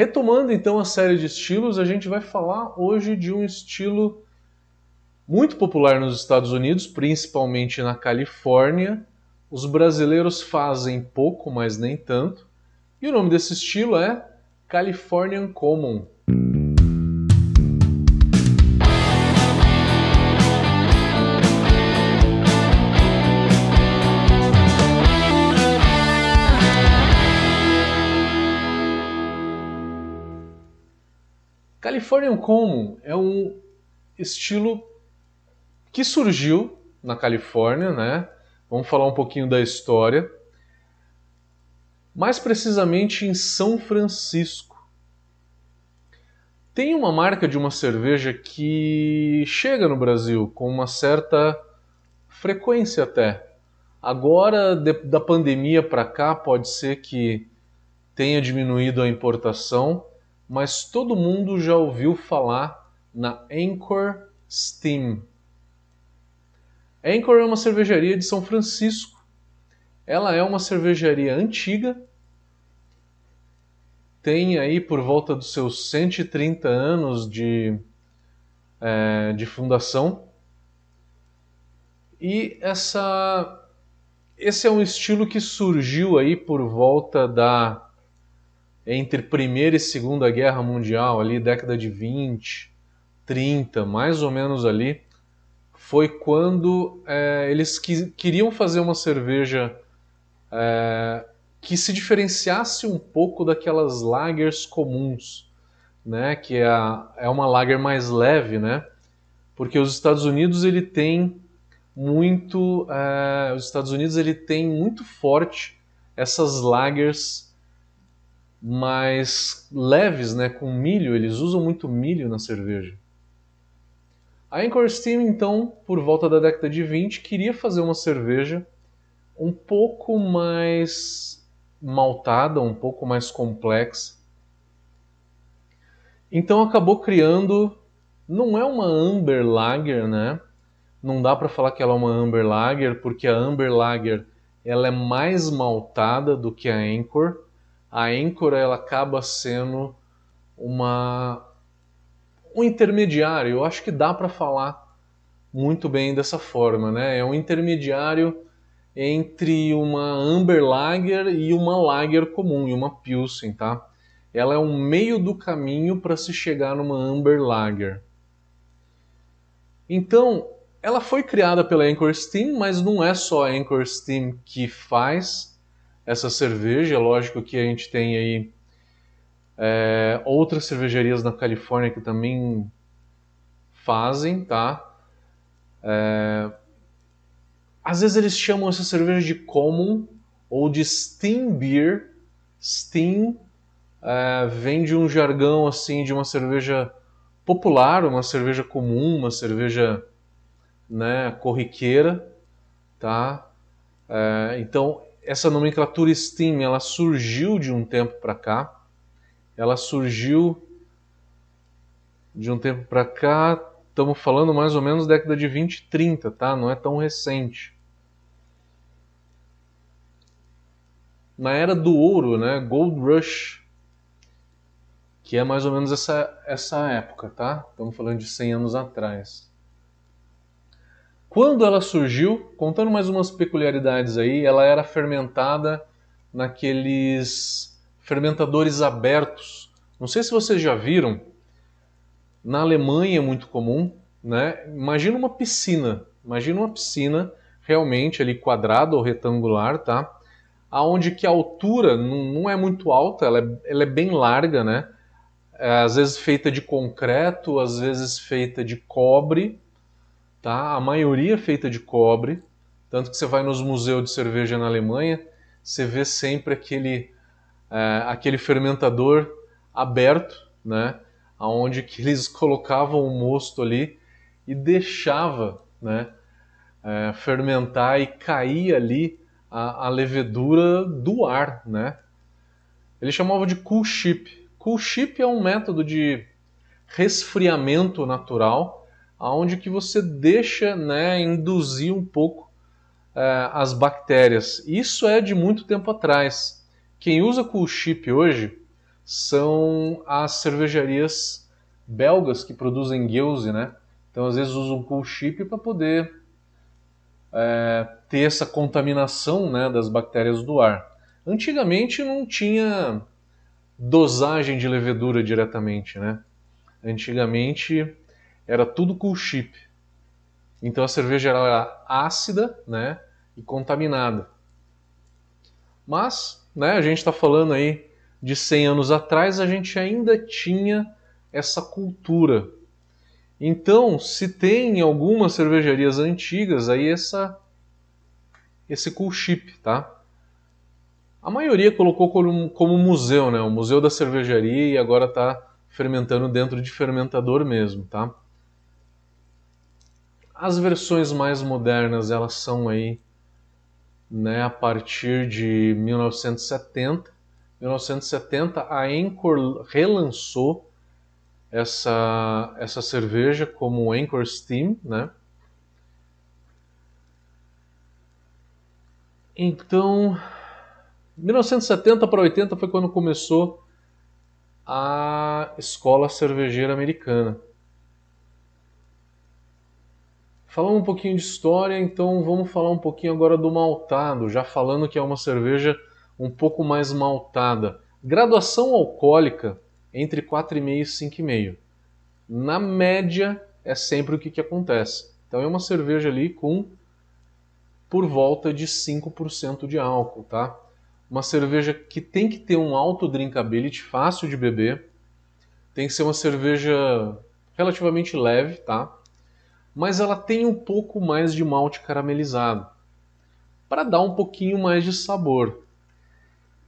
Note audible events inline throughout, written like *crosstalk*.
Retomando então a série de estilos, a gente vai falar hoje de um estilo muito popular nos Estados Unidos, principalmente na Califórnia. Os brasileiros fazem pouco, mas nem tanto. E o nome desse estilo é Californian Common. Californian Common é um estilo que surgiu na Califórnia, né? Vamos falar um pouquinho da história. Mais precisamente em São Francisco. Tem uma marca de uma cerveja que chega no Brasil com uma certa frequência até. Agora, de, da pandemia para cá, pode ser que tenha diminuído a importação, mas todo mundo já ouviu falar na Anchor Steam. Anchor é uma cervejaria de São Francisco. Ela é uma cervejaria antiga, tem aí por volta dos seus 130 anos de, é, de fundação. E essa, esse é um estilo que surgiu aí por volta da entre Primeira e Segunda Guerra Mundial, ali década de 20, 30, mais ou menos ali, foi quando é, eles que, queriam fazer uma cerveja é, que se diferenciasse um pouco daquelas lagers comuns, né? Que é, a, é uma lager mais leve, né? Porque os Estados Unidos ele tem muito, é, os Estados Unidos ele tem muito forte essas lagers mais leves, né, com milho, eles usam muito milho na cerveja. A Anchor Steam, então, por volta da década de 20, queria fazer uma cerveja um pouco mais maltada, um pouco mais complexa. Então acabou criando, não é uma Amber Lager, né? Não dá para falar que ela é uma Amber Lager, porque a Amber Lager ela é mais maltada do que a Anchor a Anchor ela acaba sendo uma um intermediário. Eu acho que dá para falar muito bem dessa forma, né? É um intermediário entre uma Amber Lager e uma Lager comum, e uma Pilsen, tá? Ela é um meio do caminho para se chegar numa Amber Lager. Então, ela foi criada pela Anchor Steam, mas não é só a Anchor Steam que faz essa cerveja. Lógico que a gente tem aí é, outras cervejarias na Califórnia que também fazem, tá? É, às vezes eles chamam essa cerveja de common ou de steam beer. Steam é, vem de um jargão assim de uma cerveja popular, uma cerveja comum, uma cerveja né, corriqueira, tá? É, então essa nomenclatura Steam ela surgiu de um tempo para cá. Ela surgiu de um tempo para cá, estamos falando mais ou menos década de 20 30, tá? Não é tão recente. Na era do ouro, né? Gold Rush, que é mais ou menos essa, essa época, tá? Estamos falando de 100 anos atrás. Quando ela surgiu, contando mais umas peculiaridades aí, ela era fermentada naqueles fermentadores abertos. Não sei se vocês já viram, na Alemanha é muito comum, né? Imagina uma piscina, imagina uma piscina realmente ali quadrada ou retangular, tá? Aonde que a altura não, é muito alta, ela é, ela é bem larga, né? É, às vezes feita de concreto, às vezes feita de cobre, tá? A maioria é feita de cobre, tanto que você vai nos museus de cerveja na Alemanha, você vê sempre aquele, é, aquele fermentador aberto, né? Onde que *laughs* eles colocavam o mosto ali e deixava, né? É, fermentar e cair ali a, a, levedura do ar, né? Eles chamavam de cool ship. Cool ship é um método de resfriamento natural aonde que você deixa né, induzir um pouco é, as bactérias. Isso é de muito tempo atrás. Quem usa cool chip hoje são as cervejarias belgas que produzem Geuze, né? Então às vezes usam cool chip para poder é, ter essa contaminação né, das bactérias do ar. Antigamente não tinha dosagem de levedura diretamente, né? Antigamente era tudo cool chip. Então a cerveja era ácida, né, e contaminada. Mas, né, a gente está falando aí de 100 anos atrás, a gente ainda tinha essa cultura. Então, se tem algumas cervejarias antigas aí essa esse cool chip, tá? A maioria colocou como, como museu, né? O museu da cervejaria e agora está fermentando dentro de fermentador mesmo, tá? As versões mais modernas, elas são aí né, a partir de 1970. 1970 a Anchor relançou essa, essa cerveja como Anchor Steam, né? Então, 1970 para 80 foi quando começou a escola cervejeira americana. Falando um pouquinho de história, então vamos falar um pouquinho agora do maltado, já falando que é uma cerveja um pouco mais maltada. Graduação alcoólica entre 4,5 e 5,5. Na média é sempre o que, que acontece. Então é uma cerveja ali com por volta de 5% de álcool, tá? Uma cerveja que tem que ter um alto drinkability, fácil de beber. Tem que ser uma cerveja relativamente leve, tá? Mas ela tem um pouco mais de malte caramelizado, para dar um pouquinho mais de sabor.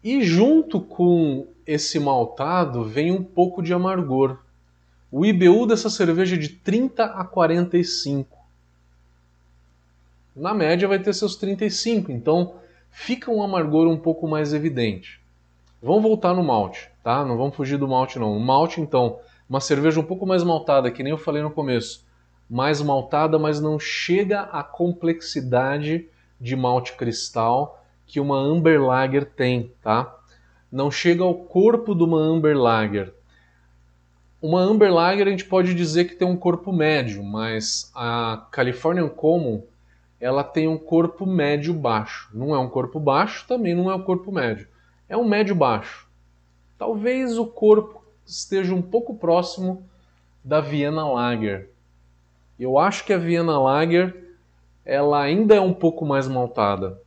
E junto com esse maltado vem um pouco de amargor. O IBU dessa cerveja é de 30 a 45. Na média vai ter seus 35, então fica um amargor um pouco mais evidente. Vamos voltar no malte, tá? Não vamos fugir do malte não. O malte então, uma cerveja um pouco mais maltada, que nem eu falei no começo mais maltada, mas não chega à complexidade de malte cristal que uma Amber Lager tem, tá? Não chega ao corpo de uma Amber Lager. Uma Amber Lager a gente pode dizer que tem um corpo médio, mas a Californian Common ela tem um corpo médio baixo. Não é um corpo baixo, também não é um corpo médio. É um médio baixo. Talvez o corpo esteja um pouco próximo da Vienna Lager, eu acho que a Vienna Lager ela ainda é um pouco mais maltada.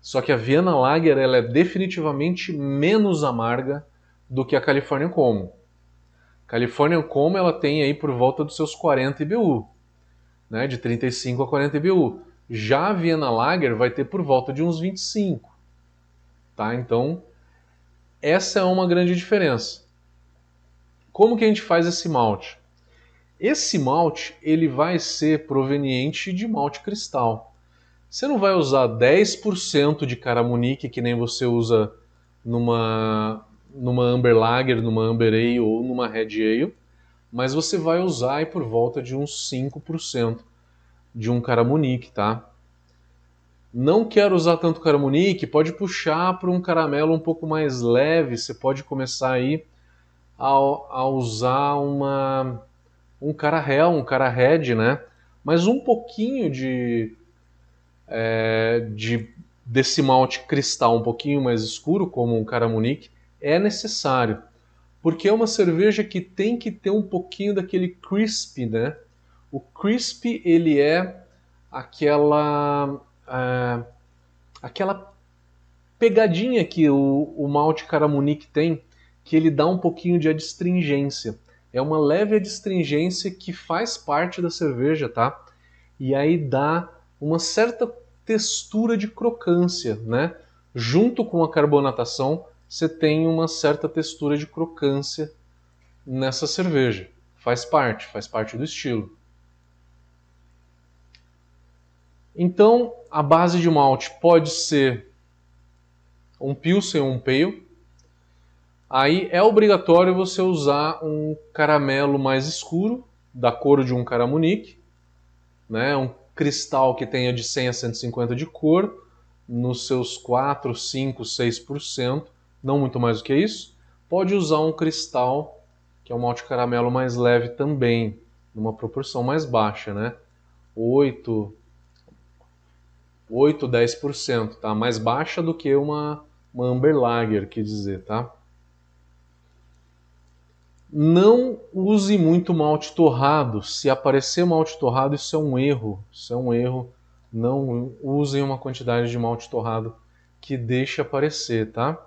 Só que a Vienna Lager ela é definitivamente menos amarga do que a California Como. California Como ela tem aí por volta dos seus 40 IBU, né, de 35 a 40 IBU. Já a Vienna Lager vai ter por volta de uns 25. Tá? Então, essa é uma grande diferença. Como que a gente faz esse malte? Esse malte ele vai ser proveniente de malte cristal. Você não vai usar 10% de caramunique que nem você usa numa numa Amber Lager, numa Amber Ale ou numa Red Ale, mas você vai usar aí por volta de uns 5% de um caramunique, tá? Não quero usar tanto caramunique, pode puxar para um caramelo um pouco mais leve, você pode começar aí a, a usar uma um cara real, um cara red, né? Mas um pouquinho de, é, de desse malte cristal um pouquinho mais escuro, como um Caramunique, é necessário. Porque é uma cerveja que tem que ter um pouquinho daquele crisp, né? O crisp, ele é aquela... É, aquela pegadinha que o, o malte Caramunique tem, que ele dá um pouquinho de adstringência é uma leve adstringência que faz parte da cerveja, tá? E aí dá uma certa textura de crocância, né? Junto com a carbonatação, você tem uma certa textura de crocância nessa cerveja. Faz parte, faz parte do estilo. Então, a base de malte pode ser um Pilsen ou um Pale, Aí é obrigatório você usar um caramelo mais escuro, da cor de um caramunique, né? um cristal que tenha de 100 a 150 de cor, nos seus 4, 5, 6%, não muito mais do que isso. Pode usar um cristal, que é um malte caramelo mais leve também, numa proporção mais baixa, né? 8, 8 10%, tá? Mais baixa do que uma, uma Amber Lager, quer dizer, tá? Não use muito malte torrado. Se aparecer malte torrado, isso é um erro. Isso é um erro. Não usem uma quantidade de malte torrado que deixe aparecer, tá?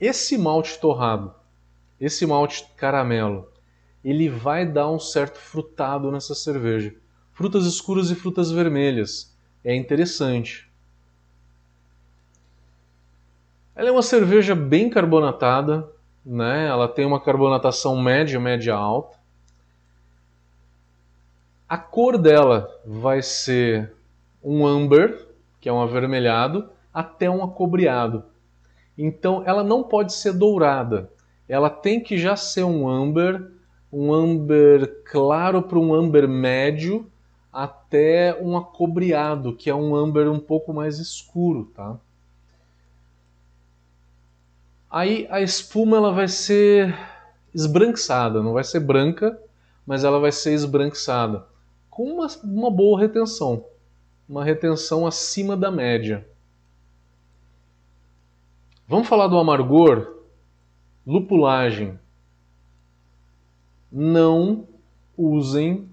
Esse malte torrado, esse malte caramelo, ele vai dar um certo frutado nessa cerveja. Frutas escuras e frutas vermelhas. É interessante. Ela é uma cerveja bem carbonatada, né? Ela tem uma carbonatação média, média alta. A cor dela vai ser um amber, que é um avermelhado, até um acobreado. Então ela não pode ser dourada. Ela tem que já ser um amber, um amber claro para um amber médio, até um acobreado, que é um amber um pouco mais escuro, tá? Aí a espuma ela vai ser esbranquiçada, não vai ser branca, mas ela vai ser esbranquiçada, com uma, uma boa retenção, uma retenção acima da média. Vamos falar do amargor? Lupulagem. Não usem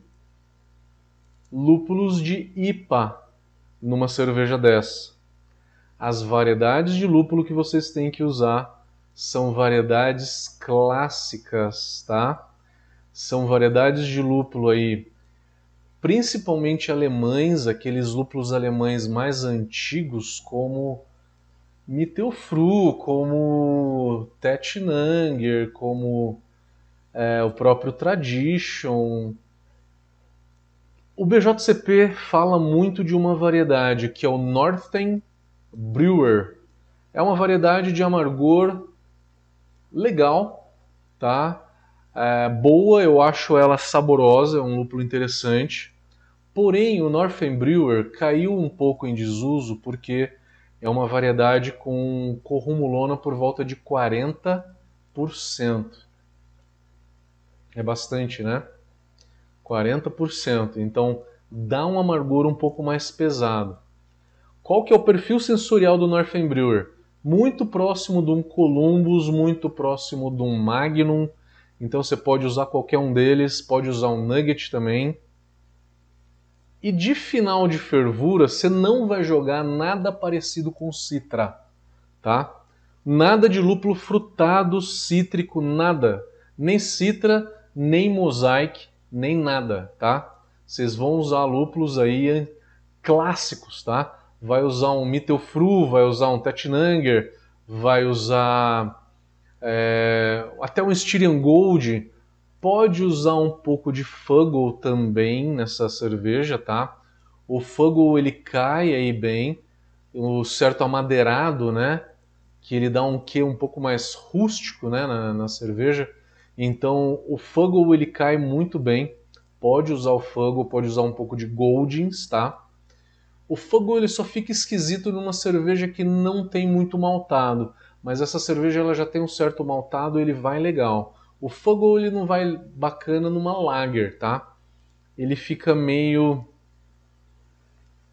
lúpulos de IPA numa cerveja dessa. As variedades de lúpulo que vocês têm que usar são variedades clássicas, tá? São variedades de lúpulo aí, principalmente alemães, aqueles lúpulos alemães mais antigos, como Mittelfru, como Tettnanger, como é, o próprio Tradition. O BJCP fala muito de uma variedade que é o Northern Brewer. É uma variedade de amargor legal, tá? É, boa, eu acho ela saborosa, é um lúpulo interessante. Porém, o Northern Brewer caiu um pouco em desuso porque é uma variedade com corrumulona por volta de 40%. É bastante, né? 40%. Então, dá um amargor um pouco mais pesado. Qual que é o perfil sensorial do Northern Brewer? Muito próximo de um Columbus, muito próximo de um Magnum. Então você pode usar qualquer um deles, pode usar um Nugget também. E de final de fervura, você não vai jogar nada parecido com Citra, tá? Nada de lúpulo frutado, cítrico, nada. Nem Citra, nem Mosaic, nem nada, tá? Vocês vão usar lúpulos aí clássicos, tá? Vai usar um Mittelfru, vai usar um Tettnanger, vai usar é, até um Styrian Gold, pode usar um pouco de Fuggle também nessa cerveja, tá? O Fuggle ele cai aí bem, o certo amadeirado, né? Que ele dá um quê um pouco mais rústico, né, na, na cerveja. Então o Fuggle ele cai muito bem. Pode usar o Fuggle, pode usar um pouco de Goldings, tá? O fogo ele só fica esquisito numa cerveja que não tem muito maltado, mas essa cerveja ela já tem um certo maltado, ele vai legal. O fogo ele não vai bacana numa lager, tá? Ele fica meio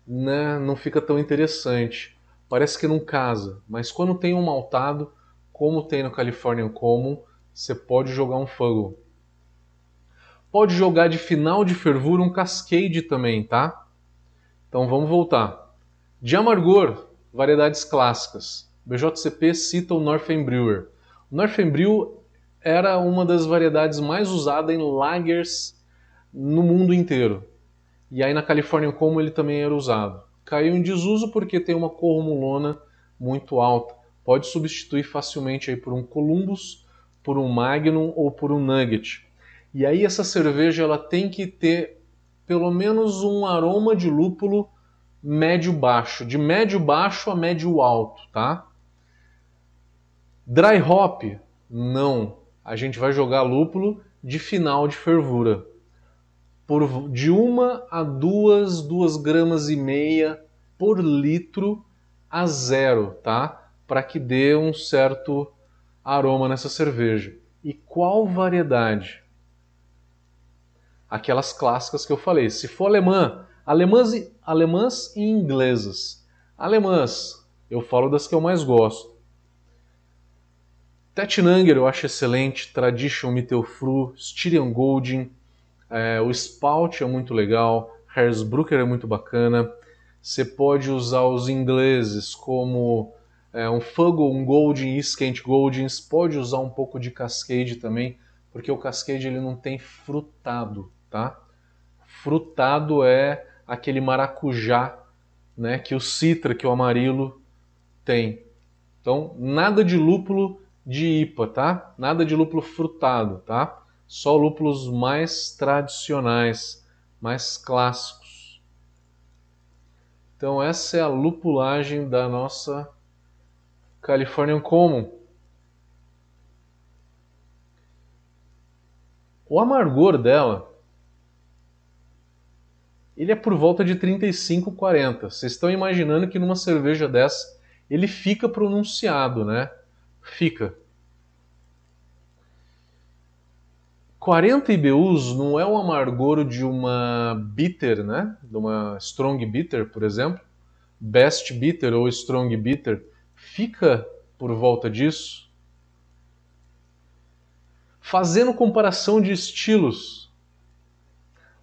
né, não fica tão interessante. Parece que não casa, mas quando tem um maltado, como tem no Californian Common, você pode jogar um fogo. Pode jogar de final de fervura um Cascade também, tá? Então vamos voltar. De amargor, variedades clássicas. BJCP cita o Northern Brewer. O Northern Brew era uma das variedades mais usadas em lagers no mundo inteiro. E aí na Califórnia como ele também era usado. Caiu em desuso porque tem uma corrumulona muito alta. Pode substituir facilmente aí por um Columbus, por um Magnum ou por um Nugget. E aí essa cerveja ela tem que ter pelo menos um aroma de lúpulo médio-baixo, de médio-baixo a médio-alto, tá? Dry hop, não. A gente vai jogar lúpulo de final de fervura. Por, de uma a duas, duas gramas e meia por litro a zero, tá? Para que dê um certo aroma nessa cerveja. E qual variedade? Aquelas clássicas que eu falei. Se for alemã, alemãs e, alemãs e inglesas. Alemãs, eu falo das que eu mais gosto. Tetnanger eu acho excelente, Tradition Mittelfru, Styrian Golding, é, o Spout é muito legal, Hersbrucker é muito bacana. Você pode usar os ingleses como é, um Fuggle, um Golding, Skent Goldings. Pode usar um pouco de Cascade também, porque o Cascade ele não tem frutado, tá? Frutado é aquele maracujá, né, que o Citra, que o amarilo tem. Então, nada de lúpulo de IPA, tá? Nada de lúpulo frutado, tá? Só lúpulos mais tradicionais, mais clássicos. Então essa é a lupulagem da nossa Californian Common. O amargor dela ele é por volta de 35, 40. Vocês estão imaginando que numa cerveja dessa ele fica pronunciado, né? Fica. 40 IBUs não é o amargor de uma bitter, né? De uma strong bitter, por exemplo. Best bitter ou strong bitter fica por volta disso. Fazendo comparação de estilos,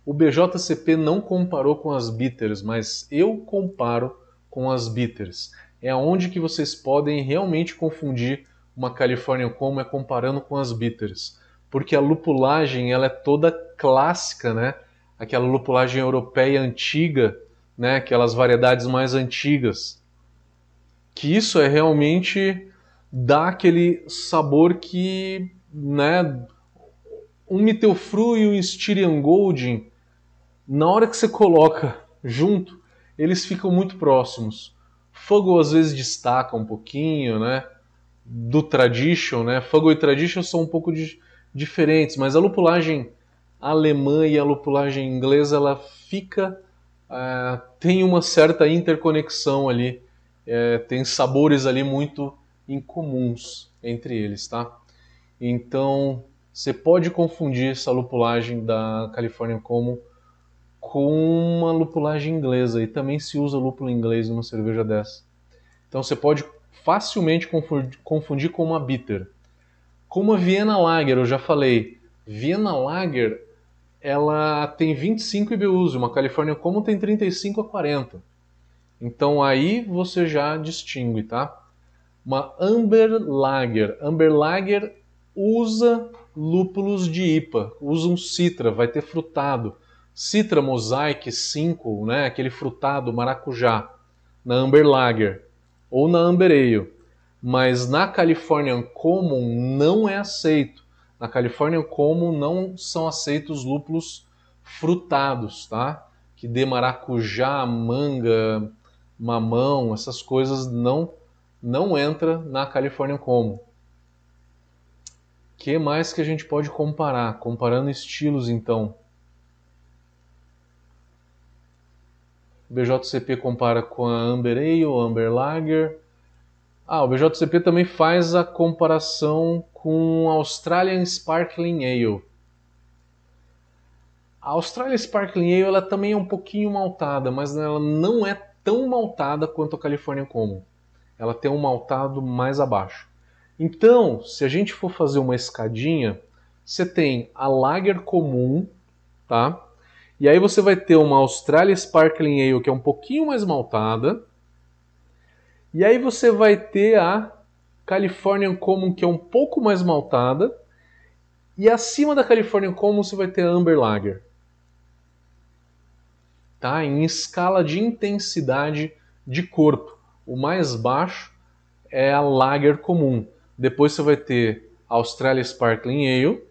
o BJCP não comparou com as bitters, mas eu comparo com as bitters. É onde que vocês podem realmente confundir uma California como é comparando com as bitters porque a lupulagem ela é toda clássica, né? Aquela lupulagem europeia antiga, né? Aquelas variedades mais antigas. Que isso é realmente dá aquele sabor que, né? Um Mittelfru e um Styrian Golding, na hora que você coloca junto, eles ficam muito próximos. Fogo às vezes destaca um pouquinho, né? Do Tradition, né? Fogo e Tradition são um pouco de, diferentes, mas a lupulagem alemã e a lupulagem inglesa ela fica uh, tem uma certa interconexão ali, uh, tem sabores ali muito incomuns entre eles, tá? Então você pode confundir essa lupulagem da California Common com uma lupulagem inglesa e também se usa lúpulo inglês numa cerveja dessa. Então você pode facilmente confundir, com uma bitter. Como a Viena Lager, eu já falei, Viena Lager ela tem 25 IBUs, uma California Common tem 35 a 40. Então aí você já distingue, tá? Uma Amber Lager. Amber Lager usa lúpulos de IPA, usa um Citra, vai ter frutado. Citra Mosaic 5, né, aquele frutado maracujá, na Amber Lager ou na Amber Ale mas na California Common não é aceito. Na California Common não são aceitos lúpulos frutados, tá? Que dê maracujá, manga, mamão, essas coisas não não entra na California Common. Que mais que a gente pode comparar? Comparando estilos, então. O BJCP compara com a Amber Ale, Amber Lager, ah, o BJCP também faz a comparação com a Australian Sparkling Ale. A Australian Sparkling Ale ela também é um pouquinho maltada, mas ela não é tão maltada quanto a California Common. Ela tem um maltado mais abaixo. Então, se a gente for fazer uma escadinha, você tem a Lager comum, tá? E aí você vai ter uma Australian Sparkling Ale que é um pouquinho mais maltada, e aí você vai ter a Californian Common, que é um pouco mais maltada. E acima da Californian Common você vai ter a Amber Lager. Tá? Em escala de intensidade de corpo. O mais baixo é a Lager comum. Depois você vai ter Australia Sparkling Ale,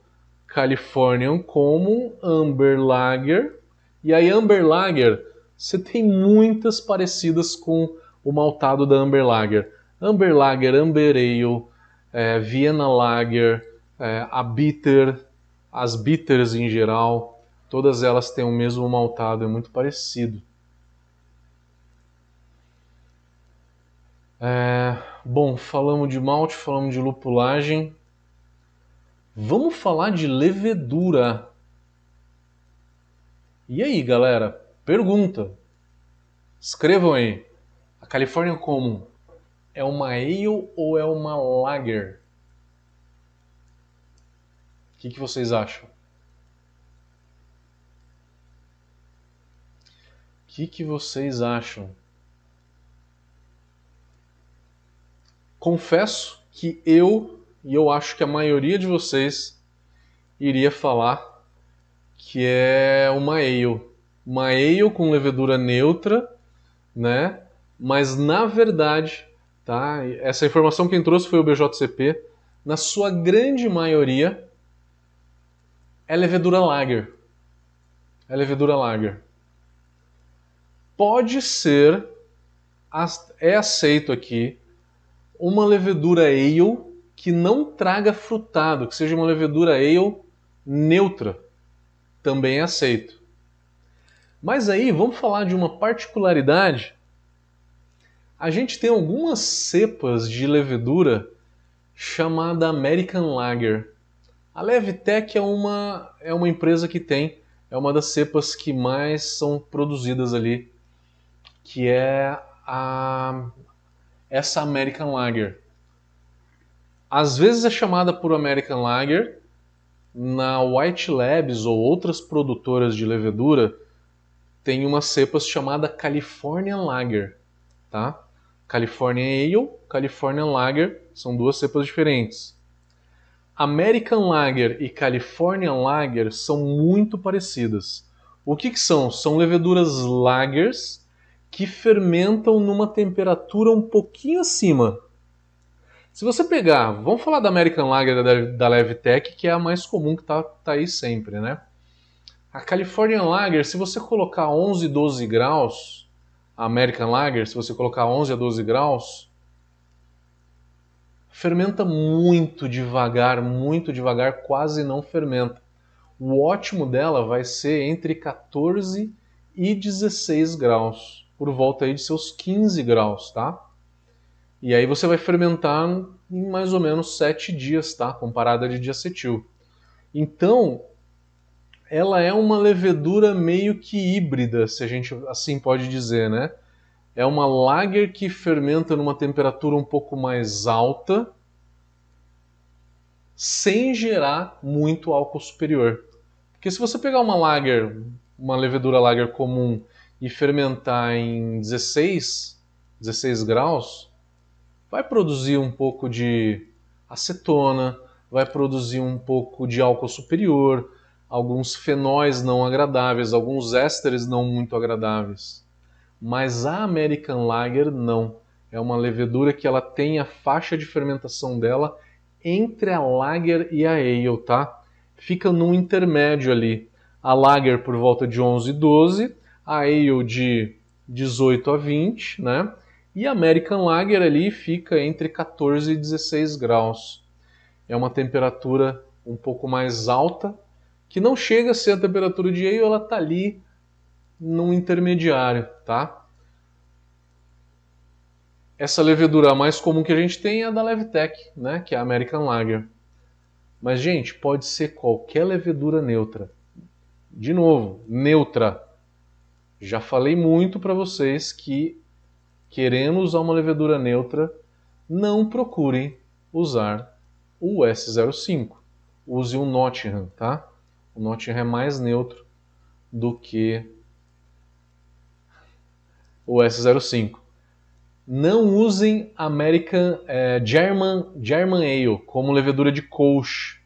Californian Common, Amber Lager. E aí Amber Lager, você tem muitas parecidas com o maltado da Amber Lager. Amber Lager, Amber Ale, é, Vienna Lager, é, a Bitter, as bitters em geral, todas elas têm o mesmo maltado, é muito parecido. É, bom, falamos de malte, falamos de lupulagem. Vamos falar de levedura. E aí, galera? Pergunta. Escrevam aí. A California Common é uma ale ou é uma lager? O que, que vocês acham? O que, que vocês acham? Confesso que eu, e eu acho que a maioria de vocês, iria falar que é uma ale. Uma ale com levedura neutra, né? Mas na verdade, tá? Essa informação quem trouxe foi o BJCP. Na sua grande maioria, é levedura lager. É levedura lager. Pode ser, é aceito aqui, uma levedura ale que não traga frutado, que seja uma levedura ale neutra. Também aceito. Mas aí, vamos falar de uma particularidade. A gente tem algumas cepas de levedura chamada American Lager. A Levitec é uma, é uma empresa que tem, é uma das cepas que mais são produzidas ali, que é a, essa American Lager. Às vezes é chamada por American Lager, na White Labs ou outras produtoras de levedura tem uma cepa chamada California Lager, tá? California Ale, California Lager são duas cepas diferentes. American Lager e California Lager são muito parecidas. O que, que são? São leveduras lagers que fermentam numa temperatura um pouquinho acima. Se você pegar, vamos falar da American Lager da, da Levtech, que é a mais comum que está tá aí sempre, né? A California Lager, se você colocar 11, 12 graus, a American Lager, se você colocar 11 a 12 graus, fermenta muito devagar, muito devagar, quase não fermenta. O ótimo dela vai ser entre 14 e 16 graus, por volta aí de seus 15 graus, tá? E aí você vai fermentar em mais ou menos 7 dias, tá? Comparada de diacetil. Então, ela é uma levedura meio que híbrida, se a gente assim pode dizer, né? é uma lager que fermenta numa temperatura um pouco mais alta, sem gerar muito álcool superior. Porque se você pegar uma lager, uma levedura lager comum e fermentar em 16, 16 graus, vai produzir um pouco de acetona, vai produzir um pouco de álcool superior, alguns fenóis não agradáveis, alguns ésteres não muito agradáveis mas a American Lager não. É uma levedura que ela tem a faixa de fermentação dela entre a Lager e a Ale, tá? Fica num intermédio ali. A Lager por volta de 11 12, a Ale de 18 a 20, né? E a American Lager ali fica entre 14 e 16 graus. É uma temperatura um pouco mais alta, que não chega a ser a temperatura de ale, ela tá ali num intermediário, tá? Essa levedura mais comum que a gente tem é a da Levtech, né, que é a American Lager. Mas, gente, pode ser qualquer levedura neutra. De novo, neutra. Já falei muito para vocês que, querendo usar uma levedura neutra, não procurem usar o S05. Use um Nottingham, tá? O Nottingham é mais neutro do que o S05. Não usem American é, German, German Ale como levedura de colch.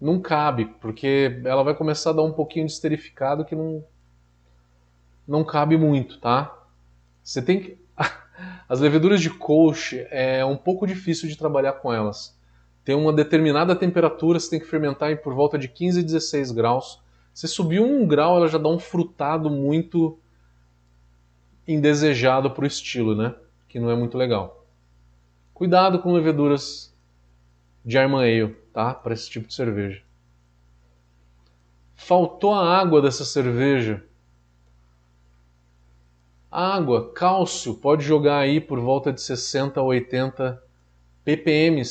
Não cabe, porque ela vai começar a dar um pouquinho de esterificado que não, não cabe muito, tá? Você tem que. As leveduras de colch é um pouco difícil de trabalhar com elas. Tem uma determinada temperatura, você tem que fermentar em por volta de 15 a 16 graus. Se subir um grau, ela já dá um frutado muito indesejado para o estilo, né? Que não é muito legal. Cuidado com leveduras de Arma Ale, tá? Para esse tipo de cerveja. Faltou a água dessa cerveja. Água, cálcio, pode jogar aí por volta de 60 a 80 ppm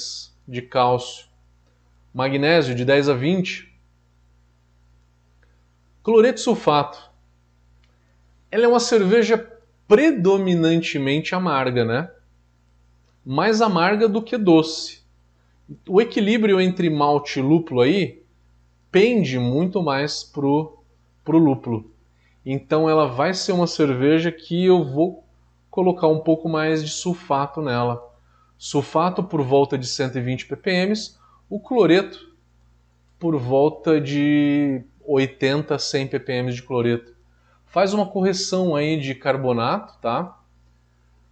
de cálcio. Magnésio de 10 a 20. Cloreto sulfato. Ela é uma cerveja predominantemente amarga, né? Mais amarga do que doce. O equilíbrio entre malte e lúpulo aí pende muito mais pro, pro lúpulo. Então ela vai ser uma cerveja que eu vou colocar um pouco mais de sulfato nela. Sulfato por volta de 120 ppm, o cloreto por volta de 80 a 100 ppm de cloreto. Faz uma correção aí de carbonato, tá?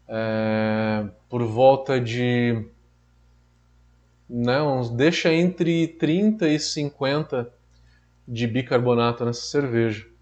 É, por volta de não, deixa entre 30 e 50 de bicarbonato nessa cerveja.